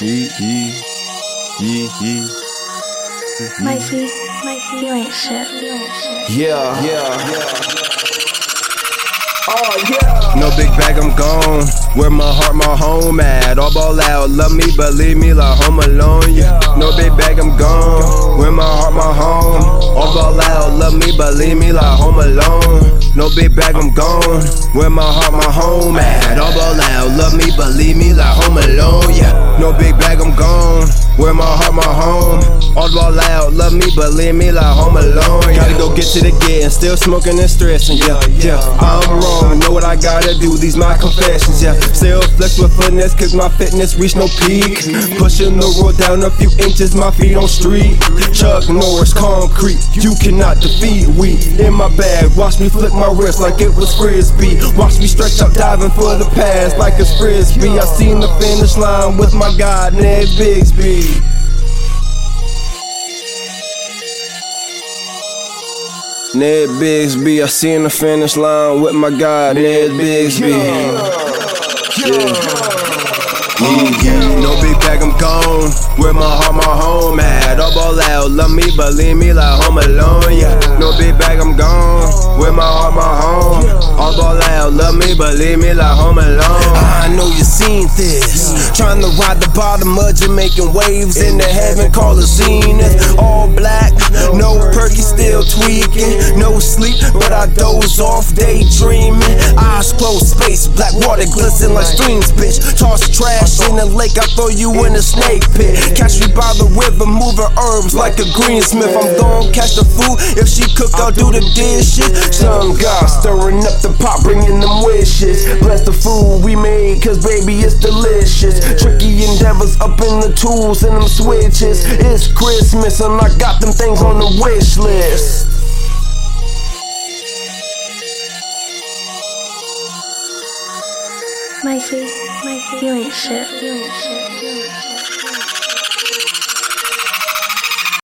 一一一一。麦基，麦基，有点是，有点是。 Yeah, yeah, yeah. Oh yeah. No big bag, I'm gone. Where my heart, my home at. All ball out, love me, believe me, like home alone. Yeah. No big bag, I'm gone. Where my heart, my home. All ball out, love me, believe me, like home alone. No big bag, I'm gone. Where my heart, my home at. All ball out, love me, believe me, like home alone. Yeah. No big bag, I'm gone. Where my heart, my home. Out, love me, but leave me, like home alone. Gotta go get to the getting, still smoking and stressing. Yeah, yeah. I'm wrong, know what I gotta do. These my confessions. Yeah, still flex with finesse, cause my fitness reach no peak. Pushing the road down a few inches, my feet on street. Chuck Norris, concrete, you cannot defeat. We in my bag, watch me flip my wrist like it was frisbee. Watch me stretch up, diving for the pass like it's frisbee. I seen the finish line with my God, Ned Bigsby. Ned Bigsby, I seen the finish line with my God, Ned Bigsby. Yeah. Yeah. No big bag, I'm gone. Where my heart, my home at. All ball out, love me, believe me, like home alone. Yeah. No big bag, I'm gone. Where my heart, my home. All ball out, love me, believe me, like home alone. I know you seen this. Trying to ride the bottom of Jamaican waves in the heaven, call a scene. All black, No sleep, but I doze off, daydreaming. Eyes closed, space, black water glisten like streams, bitch. Toss trash in the lake, I throw you in a snake pit. Catch me by the river, moving herbs like a greensmith. I'm gon' catch the food. If she cook, I'll do the dishes. Some God stirring up the pot, bringing them wishes. Bless the food we made, cause baby, it's delicious. Tricky endeavors up in the tools and them switches. It's Christmas, and I got them things on the wish list. 麦克，麦克斯，定语是定语，定语，定。